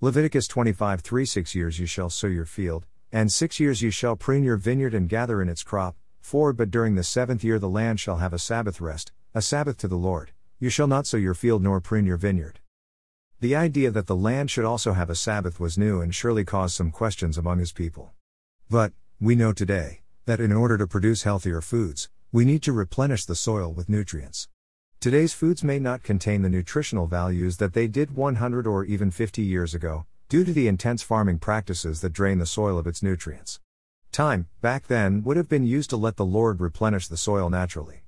Leviticus 25 3 Six years you shall sow your field, and six years you shall prune your vineyard and gather in its crop. 4 But during the seventh year the land shall have a Sabbath rest, a Sabbath to the Lord. You shall not sow your field nor prune your vineyard. The idea that the land should also have a Sabbath was new and surely caused some questions among his people. But, we know today, that in order to produce healthier foods, we need to replenish the soil with nutrients. Today's foods may not contain the nutritional values that they did 100 or even 50 years ago, due to the intense farming practices that drain the soil of its nutrients. Time, back then, would have been used to let the Lord replenish the soil naturally.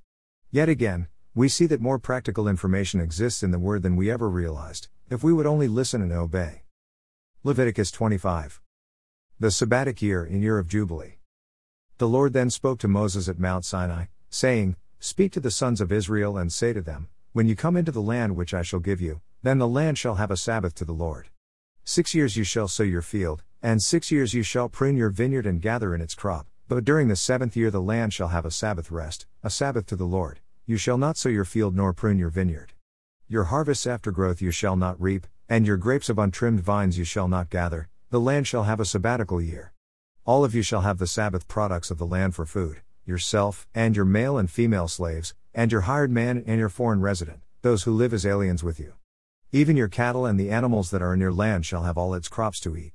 Yet again, we see that more practical information exists in the Word than we ever realized, if we would only listen and obey. Leviticus 25. The Sabbatic year in year of Jubilee. The Lord then spoke to Moses at Mount Sinai, saying, Speak to the sons of Israel and say to them, When you come into the land which I shall give you, then the land shall have a Sabbath to the Lord. Six years you shall sow your field, and six years you shall prune your vineyard and gather in its crop, but during the seventh year the land shall have a Sabbath rest, a Sabbath to the Lord. You shall not sow your field nor prune your vineyard. Your harvests after growth you shall not reap, and your grapes of untrimmed vines you shall not gather, the land shall have a sabbatical year. All of you shall have the Sabbath products of the land for food yourself, and your male and female slaves, and your hired man and your foreign resident, those who live as aliens with you. Even your cattle and the animals that are in your land shall have all its crops to eat.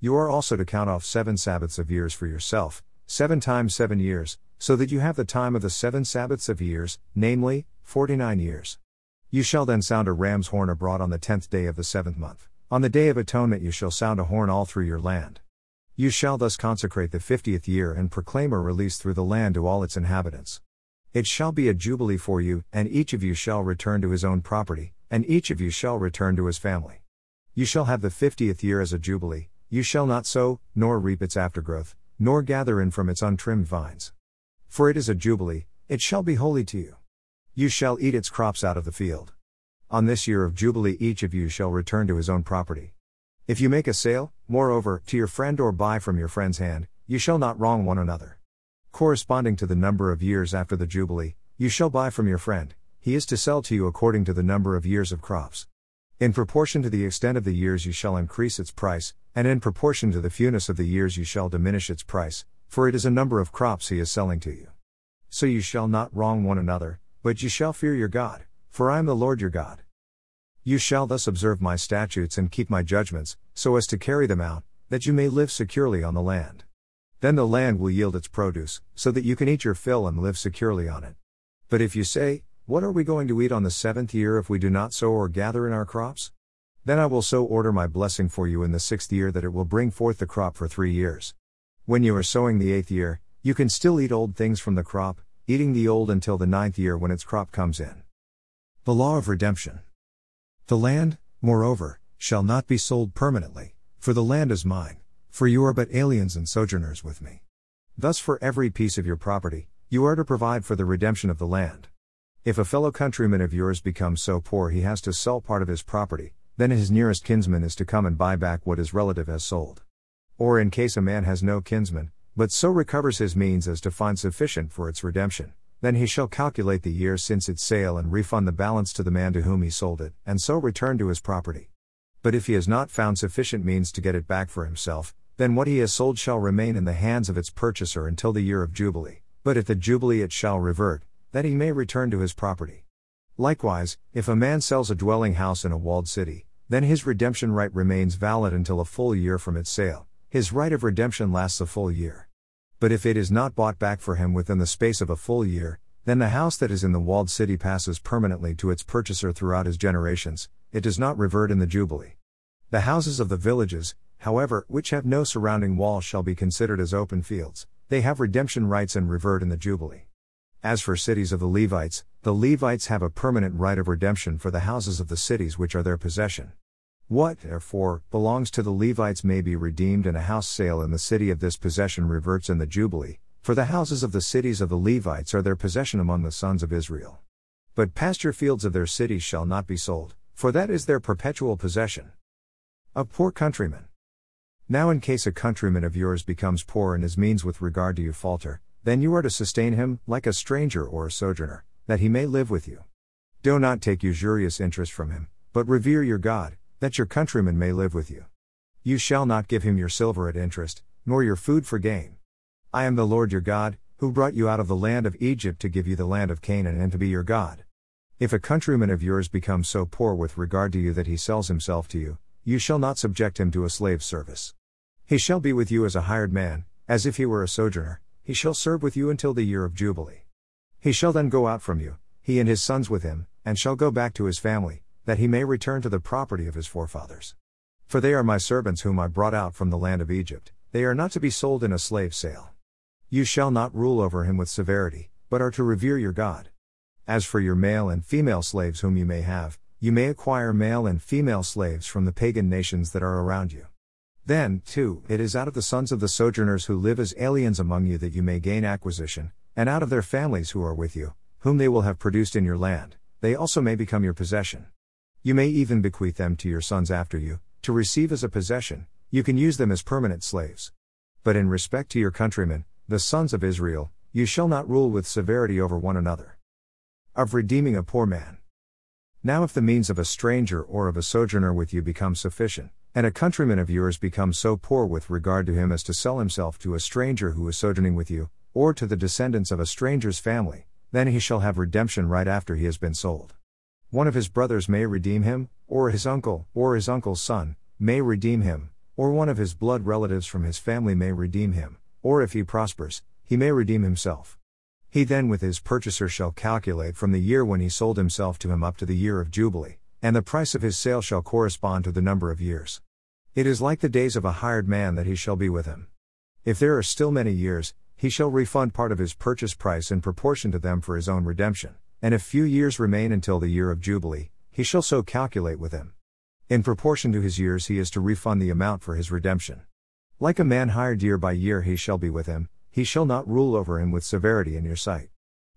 You are also to count off seven Sabbaths of years for yourself, seven times seven years, so that you have the time of the seven Sabbaths of years, namely, forty nine years. You shall then sound a ram's horn abroad on the tenth day of the seventh month. On the day of atonement you shall sound a horn all through your land. You shall thus consecrate the fiftieth year and proclaim a release through the land to all its inhabitants. It shall be a jubilee for you, and each of you shall return to his own property, and each of you shall return to his family. You shall have the fiftieth year as a jubilee, you shall not sow, nor reap its aftergrowth, nor gather in from its untrimmed vines. For it is a jubilee, it shall be holy to you. You shall eat its crops out of the field. On this year of jubilee each of you shall return to his own property. If you make a sale, moreover, to your friend or buy from your friend's hand, you shall not wrong one another. Corresponding to the number of years after the Jubilee, you shall buy from your friend, he is to sell to you according to the number of years of crops. In proportion to the extent of the years you shall increase its price, and in proportion to the fewness of the years you shall diminish its price, for it is a number of crops he is selling to you. So you shall not wrong one another, but you shall fear your God, for I am the Lord your God. You shall thus observe my statutes and keep my judgments, so as to carry them out, that you may live securely on the land. Then the land will yield its produce, so that you can eat your fill and live securely on it. But if you say, What are we going to eat on the seventh year if we do not sow or gather in our crops? Then I will so order my blessing for you in the sixth year that it will bring forth the crop for three years. When you are sowing the eighth year, you can still eat old things from the crop, eating the old until the ninth year when its crop comes in. The Law of Redemption. The land, moreover, shall not be sold permanently, for the land is mine, for you are but aliens and sojourners with me. Thus, for every piece of your property, you are to provide for the redemption of the land. If a fellow countryman of yours becomes so poor he has to sell part of his property, then his nearest kinsman is to come and buy back what his relative has sold. Or in case a man has no kinsman, but so recovers his means as to find sufficient for its redemption, then he shall calculate the year since its sale and refund the balance to the man to whom he sold it, and so return to his property. But if he has not found sufficient means to get it back for himself, then what he has sold shall remain in the hands of its purchaser until the year of Jubilee, but at the Jubilee it shall revert, that he may return to his property. Likewise, if a man sells a dwelling house in a walled city, then his redemption right remains valid until a full year from its sale, his right of redemption lasts a full year. But if it is not bought back for him within the space of a full year, then the house that is in the walled city passes permanently to its purchaser throughout his generations, it does not revert in the Jubilee. The houses of the villages, however, which have no surrounding wall shall be considered as open fields, they have redemption rights and revert in the Jubilee. As for cities of the Levites, the Levites have a permanent right of redemption for the houses of the cities which are their possession. What, therefore, belongs to the Levites may be redeemed in a house sale in the city of this possession reverts in the Jubilee, for the houses of the cities of the Levites are their possession among the sons of Israel. But pasture fields of their cities shall not be sold, for that is their perpetual possession. A poor countryman. Now, in case a countryman of yours becomes poor and his means with regard to you falter, then you are to sustain him, like a stranger or a sojourner, that he may live with you. Do not take usurious interest from him, but revere your God, that your countrymen may live with you. You shall not give him your silver at interest, nor your food for gain. I am the Lord your God, who brought you out of the land of Egypt to give you the land of Canaan and to be your God. If a countryman of yours becomes so poor with regard to you that he sells himself to you, you shall not subject him to a slave service. He shall be with you as a hired man, as if he were a sojourner, he shall serve with you until the year of Jubilee. He shall then go out from you, he and his sons with him, and shall go back to his family, that he may return to the property of his forefathers. For they are my servants whom I brought out from the land of Egypt, they are not to be sold in a slave sale. You shall not rule over him with severity, but are to revere your God. As for your male and female slaves whom you may have, you may acquire male and female slaves from the pagan nations that are around you. Then, too, it is out of the sons of the sojourners who live as aliens among you that you may gain acquisition, and out of their families who are with you, whom they will have produced in your land, they also may become your possession. You may even bequeath them to your sons after you, to receive as a possession, you can use them as permanent slaves. But in respect to your countrymen, the sons of Israel, you shall not rule with severity over one another. Of redeeming a poor man. Now, if the means of a stranger or of a sojourner with you become sufficient, and a countryman of yours becomes so poor with regard to him as to sell himself to a stranger who is sojourning with you, or to the descendants of a stranger's family, then he shall have redemption right after he has been sold. One of his brothers may redeem him, or his uncle, or his uncle's son, may redeem him, or one of his blood relatives from his family may redeem him, or if he prospers, he may redeem himself. He then with his purchaser shall calculate from the year when he sold himself to him up to the year of Jubilee, and the price of his sale shall correspond to the number of years. It is like the days of a hired man that he shall be with him. If there are still many years, he shall refund part of his purchase price in proportion to them for his own redemption, and if few years remain until the year of Jubilee, he shall so calculate with him. In proportion to his years, he is to refund the amount for his redemption. Like a man hired year by year, he shall be with him, he shall not rule over him with severity in your sight.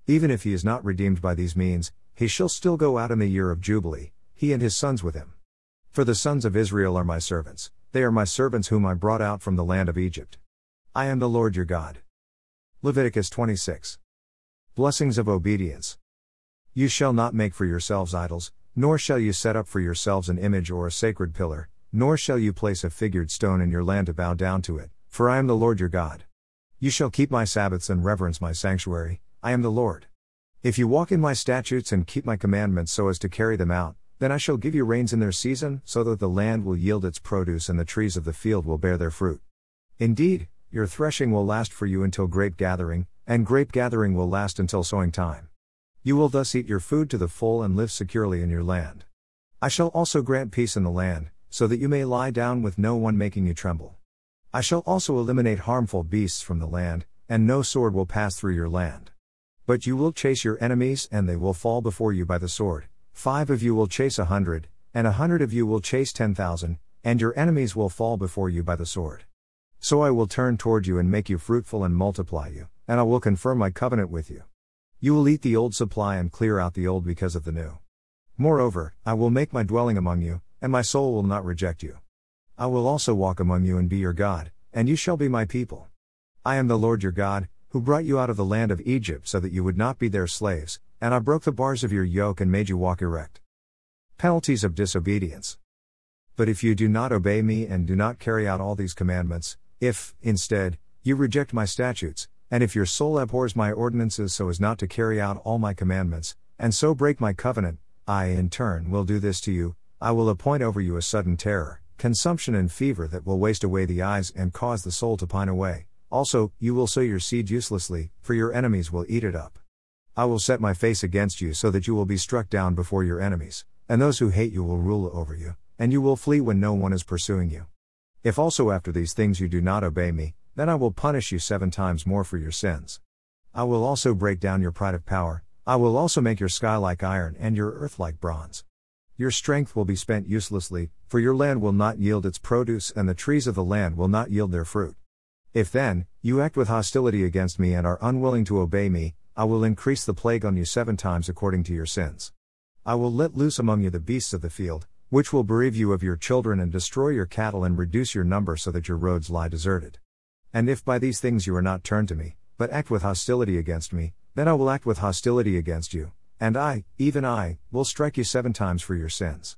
Even if he is not redeemed by these means, he shall still go out in the year of Jubilee, he and his sons with him. For the sons of Israel are my servants, they are my servants whom I brought out from the land of Egypt. I am the Lord your God. Leviticus 26. Blessings of obedience. You shall not make for yourselves idols, nor shall you set up for yourselves an image or a sacred pillar, nor shall you place a figured stone in your land to bow down to it, for I am the Lord your God. You shall keep my Sabbaths and reverence my sanctuary, I am the Lord. If you walk in my statutes and keep my commandments so as to carry them out, then I shall give you rains in their season, so that the land will yield its produce and the trees of the field will bear their fruit. Indeed, your threshing will last for you until grape gathering, and grape gathering will last until sowing time. You will thus eat your food to the full and live securely in your land. I shall also grant peace in the land, so that you may lie down with no one making you tremble. I shall also eliminate harmful beasts from the land, and no sword will pass through your land. But you will chase your enemies, and they will fall before you by the sword Five of you will chase a hundred, and a hundred of you will chase ten thousand, and your enemies will fall before you by the sword. So I will turn toward you and make you fruitful and multiply you, and I will confirm my covenant with you. You will eat the old supply and clear out the old because of the new. Moreover, I will make my dwelling among you, and my soul will not reject you. I will also walk among you and be your God, and you shall be my people. I am the Lord your God, who brought you out of the land of Egypt so that you would not be their slaves, and I broke the bars of your yoke and made you walk erect. Penalties of disobedience. But if you do not obey me and do not carry out all these commandments, if, instead, you reject my statutes, and if your soul abhors my ordinances so as not to carry out all my commandments, and so break my covenant, I in turn will do this to you I will appoint over you a sudden terror, consumption, and fever that will waste away the eyes and cause the soul to pine away. Also, you will sow your seed uselessly, for your enemies will eat it up. I will set my face against you so that you will be struck down before your enemies, and those who hate you will rule over you, and you will flee when no one is pursuing you. If also after these things you do not obey me, then I will punish you seven times more for your sins. I will also break down your pride of power, I will also make your sky like iron and your earth like bronze. Your strength will be spent uselessly, for your land will not yield its produce and the trees of the land will not yield their fruit. If then, you act with hostility against me and are unwilling to obey me, I will increase the plague on you seven times according to your sins. I will let loose among you the beasts of the field, which will bereave you of your children and destroy your cattle and reduce your number so that your roads lie deserted. And if by these things you are not turned to me, but act with hostility against me, then I will act with hostility against you, and I, even I, will strike you seven times for your sins.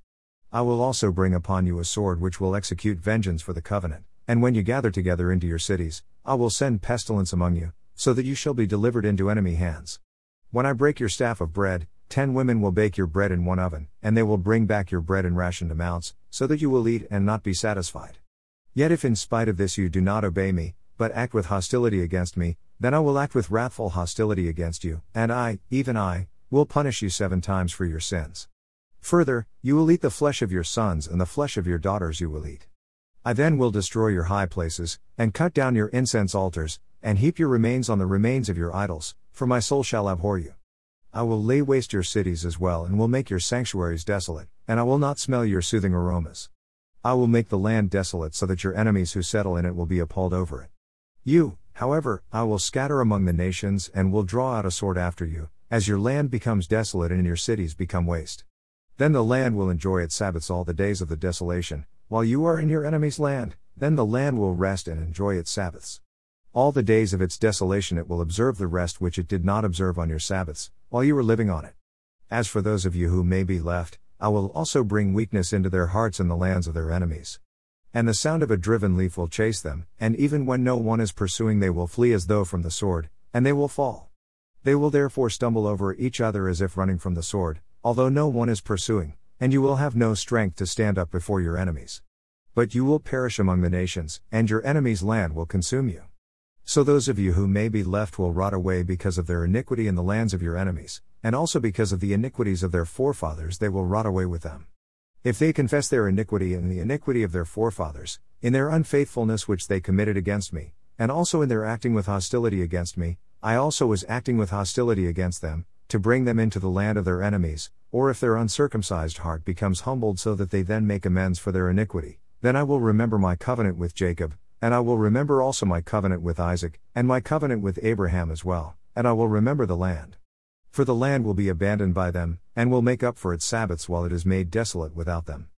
I will also bring upon you a sword which will execute vengeance for the covenant, and when you gather together into your cities, I will send pestilence among you, so that you shall be delivered into enemy hands. When I break your staff of bread, ten women will bake your bread in one oven, and they will bring back your bread in rationed amounts, so that you will eat and not be satisfied. Yet if in spite of this you do not obey me, but act with hostility against me, then I will act with wrathful hostility against you, and I, even I, will punish you seven times for your sins. Further, you will eat the flesh of your sons and the flesh of your daughters you will eat. I then will destroy your high places, and cut down your incense altars, and heap your remains on the remains of your idols, for my soul shall abhor you. I will lay waste your cities as well, and will make your sanctuaries desolate, and I will not smell your soothing aromas. I will make the land desolate so that your enemies who settle in it will be appalled over it. You, however, I will scatter among the nations, and will draw out a sword after you, as your land becomes desolate and your cities become waste. Then the land will enjoy its Sabbaths all the days of the desolation, while you are in your enemy's land, then the land will rest and enjoy its Sabbaths. All the days of its desolation it will observe the rest which it did not observe on your Sabbaths, while you were living on it. As for those of you who may be left, I will also bring weakness into their hearts in the lands of their enemies. And the sound of a driven leaf will chase them, and even when no one is pursuing, they will flee as though from the sword, and they will fall. They will therefore stumble over each other as if running from the sword, although no one is pursuing, and you will have no strength to stand up before your enemies. But you will perish among the nations, and your enemies' land will consume you. So those of you who may be left will rot away because of their iniquity in the lands of your enemies, and also because of the iniquities of their forefathers they will rot away with them. If they confess their iniquity and the iniquity of their forefathers, in their unfaithfulness which they committed against me, and also in their acting with hostility against me, I also was acting with hostility against them, to bring them into the land of their enemies, or if their uncircumcised heart becomes humbled so that they then make amends for their iniquity, then I will remember my covenant with Jacob, and I will remember also my covenant with Isaac, and my covenant with Abraham as well, and I will remember the land. For the land will be abandoned by them, and will make up for its Sabbaths while it is made desolate without them.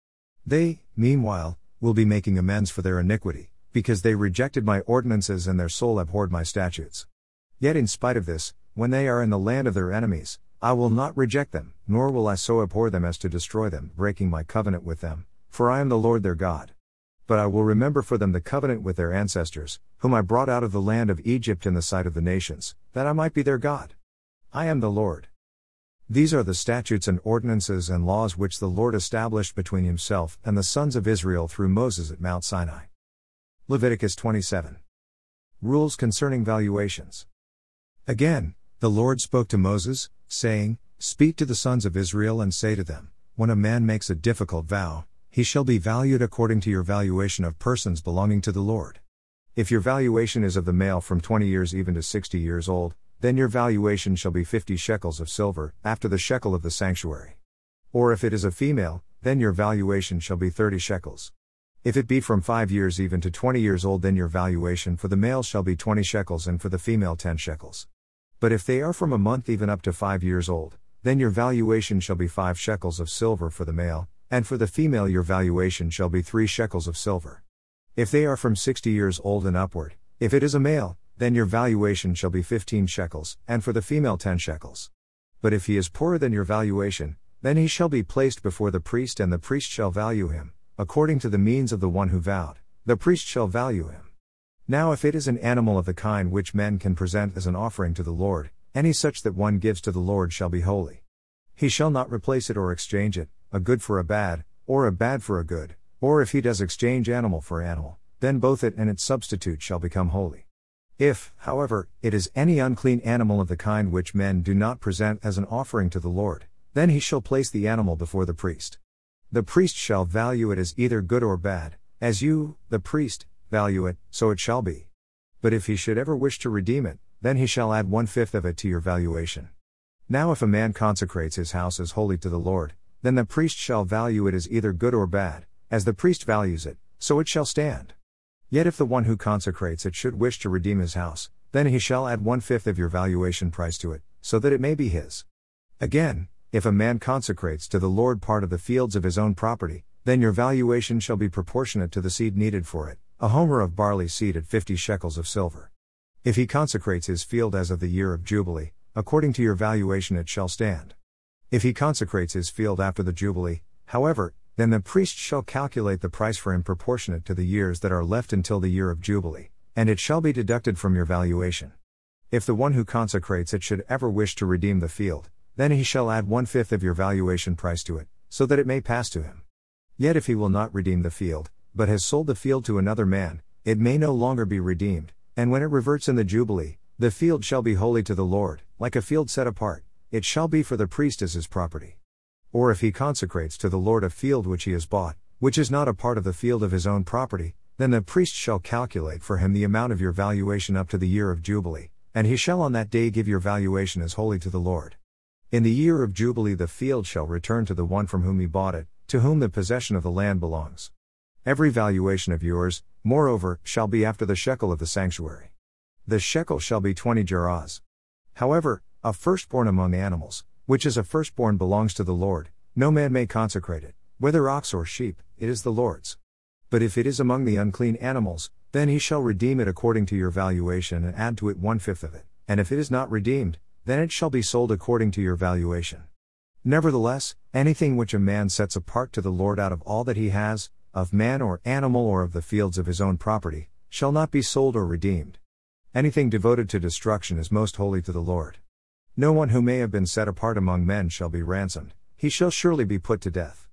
They, meanwhile, will be making amends for their iniquity, because they rejected my ordinances and their soul abhorred my statutes. Yet in spite of this, when they are in the land of their enemies, I will not reject them, nor will I so abhor them as to destroy them, breaking my covenant with them, for I am the Lord their God. But I will remember for them the covenant with their ancestors, whom I brought out of the land of Egypt in the sight of the nations, that I might be their God. I am the Lord. These are the statutes and ordinances and laws which the Lord established between himself and the sons of Israel through Moses at Mount Sinai. Leviticus 27. Rules concerning valuations. Again, the Lord spoke to Moses, saying, Speak to the sons of Israel and say to them, When a man makes a difficult vow, he shall be valued according to your valuation of persons belonging to the Lord. If your valuation is of the male from 20 years even to 60 years old, then your valuation shall be 50 shekels of silver, after the shekel of the sanctuary. Or if it is a female, then your valuation shall be 30 shekels. If it be from 5 years even to 20 years old, then your valuation for the male shall be 20 shekels and for the female 10 shekels. But if they are from a month even up to five years old, then your valuation shall be five shekels of silver for the male, and for the female your valuation shall be three shekels of silver. If they are from sixty years old and upward, if it is a male, then your valuation shall be fifteen shekels, and for the female ten shekels. But if he is poorer than your valuation, then he shall be placed before the priest, and the priest shall value him, according to the means of the one who vowed, the priest shall value him. Now, if it is an animal of the kind which men can present as an offering to the Lord, any such that one gives to the Lord shall be holy. He shall not replace it or exchange it, a good for a bad, or a bad for a good, or if he does exchange animal for animal, then both it and its substitute shall become holy. If, however, it is any unclean animal of the kind which men do not present as an offering to the Lord, then he shall place the animal before the priest. The priest shall value it as either good or bad, as you, the priest, value it, so it shall be. But if he should ever wish to redeem it, then he shall add one fifth of it to your valuation. Now, if a man consecrates his house as holy to the Lord, then the priest shall value it as either good or bad, as the priest values it, so it shall stand. Yet if the one who consecrates it should wish to redeem his house, then he shall add one fifth of your valuation price to it, so that it may be his. Again, if a man consecrates to the Lord part of the fields of his own property, then your valuation shall be proportionate to the seed needed for it, a homer of barley seed at fifty shekels of silver. If he consecrates his field as of the year of Jubilee, according to your valuation it shall stand. If he consecrates his field after the Jubilee, however, Then the priest shall calculate the price for him proportionate to the years that are left until the year of Jubilee, and it shall be deducted from your valuation. If the one who consecrates it should ever wish to redeem the field, then he shall add one fifth of your valuation price to it, so that it may pass to him. Yet if he will not redeem the field, but has sold the field to another man, it may no longer be redeemed, and when it reverts in the Jubilee, the field shall be holy to the Lord, like a field set apart, it shall be for the priest as his property. Or if he consecrates to the Lord a field which he has bought, which is not a part of the field of his own property, then the priest shall calculate for him the amount of your valuation up to the year of Jubilee, and he shall on that day give your valuation as holy to the Lord. In the year of Jubilee the field shall return to the one from whom he bought it, to whom the possession of the land belongs. Every valuation of yours, moreover, shall be after the shekel of the sanctuary. The shekel shall be twenty gerahs. However, a firstborn among animals, which is a firstborn belongs to the Lord, no man may consecrate it, whether ox or sheep, it is the Lord's. But if it is among the unclean animals, then he shall redeem it according to your valuation and add to it one fifth of it, and if it is not redeemed, then it shall be sold according to your valuation. Nevertheless, anything which a man sets apart to the Lord out of all that he has, of man or animal or of the fields of his own property, shall not be sold or redeemed. Anything devoted to destruction is most holy to the Lord. No one who may have been set apart among men shall be ransomed, he shall surely be put to death.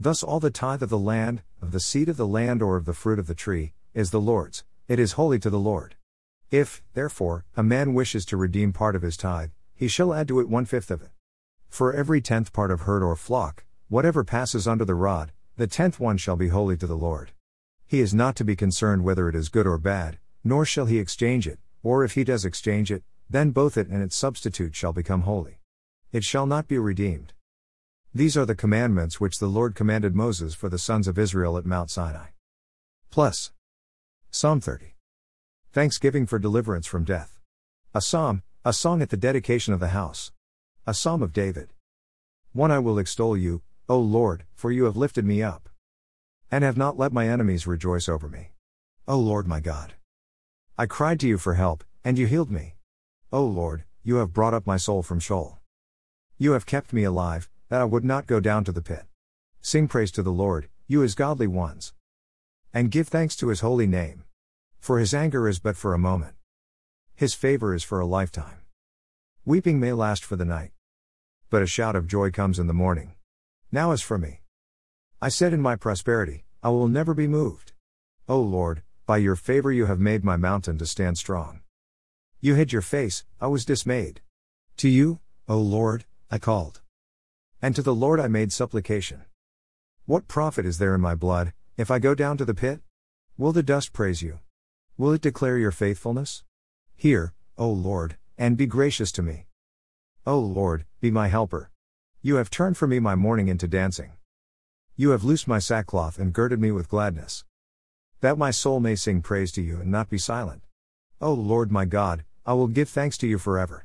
Thus all the tithe of the land, of the seed of the land or of the fruit of the tree, is the Lord's, it is holy to the Lord. If, therefore, a man wishes to redeem part of his tithe, he shall add to it one fifth of it. For every tenth part of herd or flock, whatever passes under the rod, the tenth one shall be holy to the Lord. He is not to be concerned whether it is good or bad, nor shall he exchange it, or if he does exchange it, then both it and its substitute shall become holy. It shall not be redeemed. These are the commandments which the Lord commanded Moses for the sons of Israel at Mount Sinai. Plus. Psalm 30. Thanksgiving for deliverance from death. A psalm, a song at the dedication of the house. A psalm of David. 1 I will extol you, O Lord, for you have lifted me up. And have not let my enemies rejoice over me. O Lord my God. I cried to you for help, and you healed me. O Lord, you have brought up my soul from Sheol. You have kept me alive, that I would not go down to the pit. Sing praise to the Lord, you his godly ones. And give thanks to his holy name. For his anger is but for a moment. His favor is for a lifetime. Weeping may last for the night. But a shout of joy comes in the morning. Now as for me. I said in my prosperity, I will never be moved. O Lord, by your favor you have made my mountain to stand strong. You hid your face, I was dismayed. To you, O Lord, I called. And to the Lord I made supplication. What profit is there in my blood, if I go down to the pit? Will the dust praise you? Will it declare your faithfulness? Hear, O Lord, and be gracious to me. O Lord, be my helper. You have turned for me my mourning into dancing. You have loosed my sackcloth and girded me with gladness. That my soul may sing praise to you and not be silent. O Lord my God, I will give thanks to you forever.